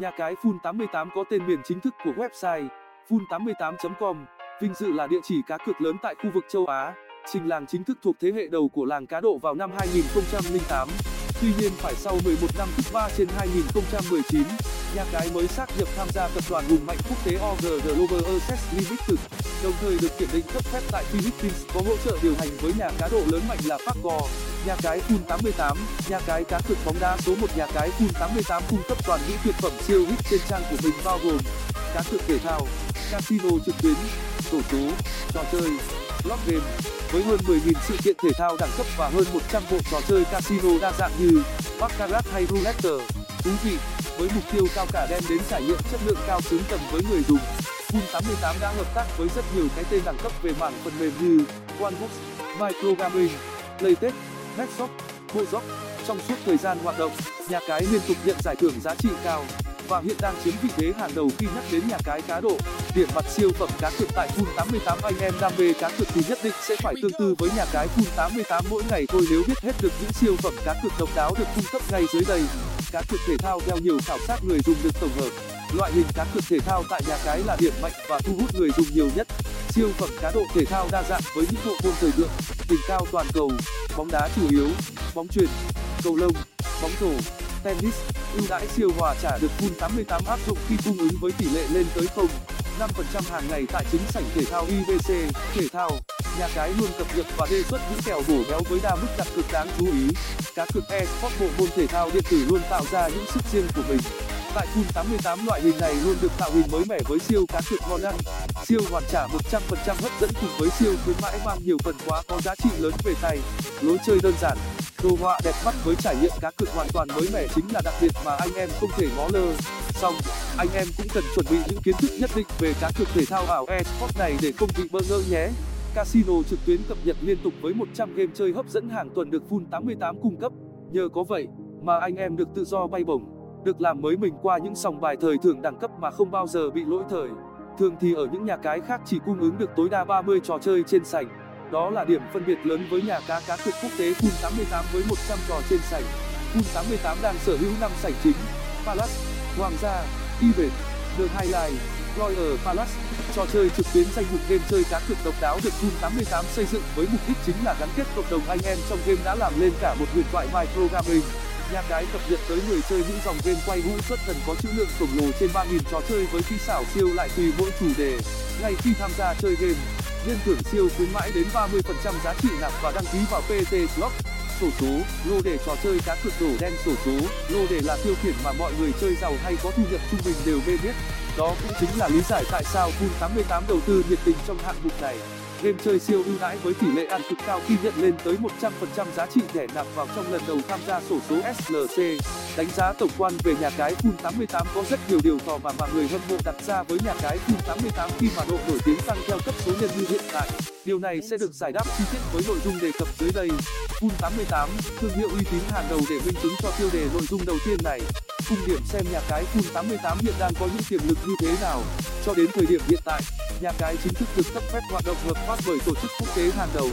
Nhà cái Full 88 có tên miền chính thức của website full88.com, vinh dự là địa chỉ cá cược lớn tại khu vực châu Á. Trình làng chính thức thuộc thế hệ đầu của làng cá độ vào năm 2008. Tuy nhiên phải sau 11 năm thức 3 trên 2019, nhà cái mới xác nhập tham gia tập đoàn hùng mạnh quốc tế OG Global Access Limited, đồng thời được kiểm định cấp phép tại Philippines có hỗ trợ điều hành với nhà cá độ lớn mạnh là Pacor. Nhà cái Full 88, nhà cái cá cược bóng đá số 1 nhà cái Full 88 cung cấp toàn những tuyệt phẩm siêu hit trên trang của mình bao gồm cá cược thể thao, casino trực tuyến, sổ số, trò chơi, slot game với hơn 10.000 sự kiện thể thao đẳng cấp và hơn 100 bộ trò chơi casino đa dạng như baccarat hay roulette. Thú vị, với mục tiêu cao cả đem đến trải nghiệm chất lượng cao xứng tầm với người dùng. Full 88 đã hợp tác với rất nhiều cái tên đẳng cấp về mảng phần mềm như OneBox, Microgaming, Playtech, hedgehog Mozok. Trong suốt thời gian hoạt động, nhà cái liên tục nhận giải thưởng giá trị cao và hiện đang chiếm vị thế hàng đầu khi nhắc đến nhà cái cá độ. Điểm mặt siêu phẩm cá cược tại Full 88 anh em đam mê cá cược thì nhất định sẽ phải tương tư với nhà cái Full 88 mỗi ngày thôi nếu biết hết được những siêu phẩm cá cược độc đáo được cung cấp ngay dưới đây. Cá cược thể thao theo nhiều khảo sát người dùng được tổng hợp. Loại hình cá cược thể thao tại nhà cái là điểm mạnh và thu hút người dùng nhiều nhất. Siêu phẩm cá độ thể thao đa dạng với những bộ môn thời thượng, đỉnh cao toàn cầu, bóng đá chủ yếu, bóng chuyền, cầu lông, bóng rổ, tennis ưu đãi siêu hòa trả được full 88 áp dụng khi cung ứng với tỷ lệ lên tới 0 5% hàng ngày tại chính sảnh thể thao IBC thể thao. Nhà cái luôn cập nhật và đề xuất những kèo bổ béo với đa mức đặt cực đáng chú ý. Cá cược esports bộ môn thể thao điện tử luôn tạo ra những sức riêng của mình tại full 88 loại hình này luôn được tạo hình mới mẻ với siêu cá cược ngon ăn. Siêu hoàn trả 100% hấp dẫn cùng với siêu khuyến mãi mang nhiều phần quà có giá trị lớn về tay. Lối chơi đơn giản, đồ họa đẹp mắt với trải nghiệm cá cược hoàn toàn mới mẻ chính là đặc biệt mà anh em không thể ngó lơ. Song anh em cũng cần chuẩn bị những kiến thức nhất định về cá cược thể thao ảo esports này để không bị bơ ngơ nhé. Casino trực tuyến cập nhật liên tục với 100 game chơi hấp dẫn hàng tuần được full 88 cung cấp. Nhờ có vậy mà anh em được tự do bay bổng được làm mới mình qua những sòng bài thời thường đẳng cấp mà không bao giờ bị lỗi thời thường thì ở những nhà cái khác chỉ cung ứng được tối đa 30 trò chơi trên sảnh đó là điểm phân biệt lớn với nhà cá cá cược quốc tế Full 88 với 100 trò trên sảnh. Full 88 đang sở hữu 5 sảnh chính: Palace, Hoàng gia, Event, The Highlight, Royal Palace. Trò chơi trực tuyến danh mục game chơi cá cược độc đáo được Full 88 xây dựng với mục đích chính là gắn kết cộng đồng anh em trong game đã làm lên cả một huyền thoại microgaming. Nhà cái cập nhật tới người chơi những dòng game quay ngũ xuất thần có trữ lượng khổng lồ trên 3.000 trò chơi với kỹ xảo siêu lại tùy mỗi chủ đề. Ngay khi tham gia chơi game, nhân thưởng siêu khuyến mãi đến 30% giá trị nạp và đăng ký vào PT Slot. Sổ số, lô đề trò chơi cá cược đổ đen sổ số, lô đề là tiêu khiển mà mọi người chơi giàu hay có thu nhập trung bình đều mê biết. Đó cũng chính là lý giải tại sao Full 88 đầu tư nhiệt tình trong hạng mục này. Game chơi siêu ưu đãi với tỷ lệ ăn cực cao khi nhận lên tới 100% giá trị thẻ nạp vào trong lần đầu tham gia sổ số SLC. Đánh giá tổng quan về nhà cái full 88 có rất nhiều điều tò mà mà người hâm mộ đặt ra với nhà cái full 88 khi mà độ nổi tiếng tăng theo cấp số nhân như hiện tại. Điều này sẽ được giải đáp chi tiết với nội dung đề cập dưới đây. full 88, thương hiệu uy tín hàng đầu để minh chứng cho tiêu đề nội dung đầu tiên này. Cùng điểm xem nhà cái full 88 hiện đang có những tiềm lực như thế nào. Cho đến thời điểm hiện tại, nhà cái chính thức được cấp phép hoạt động hợp pháp bởi tổ chức quốc tế hàng đầu.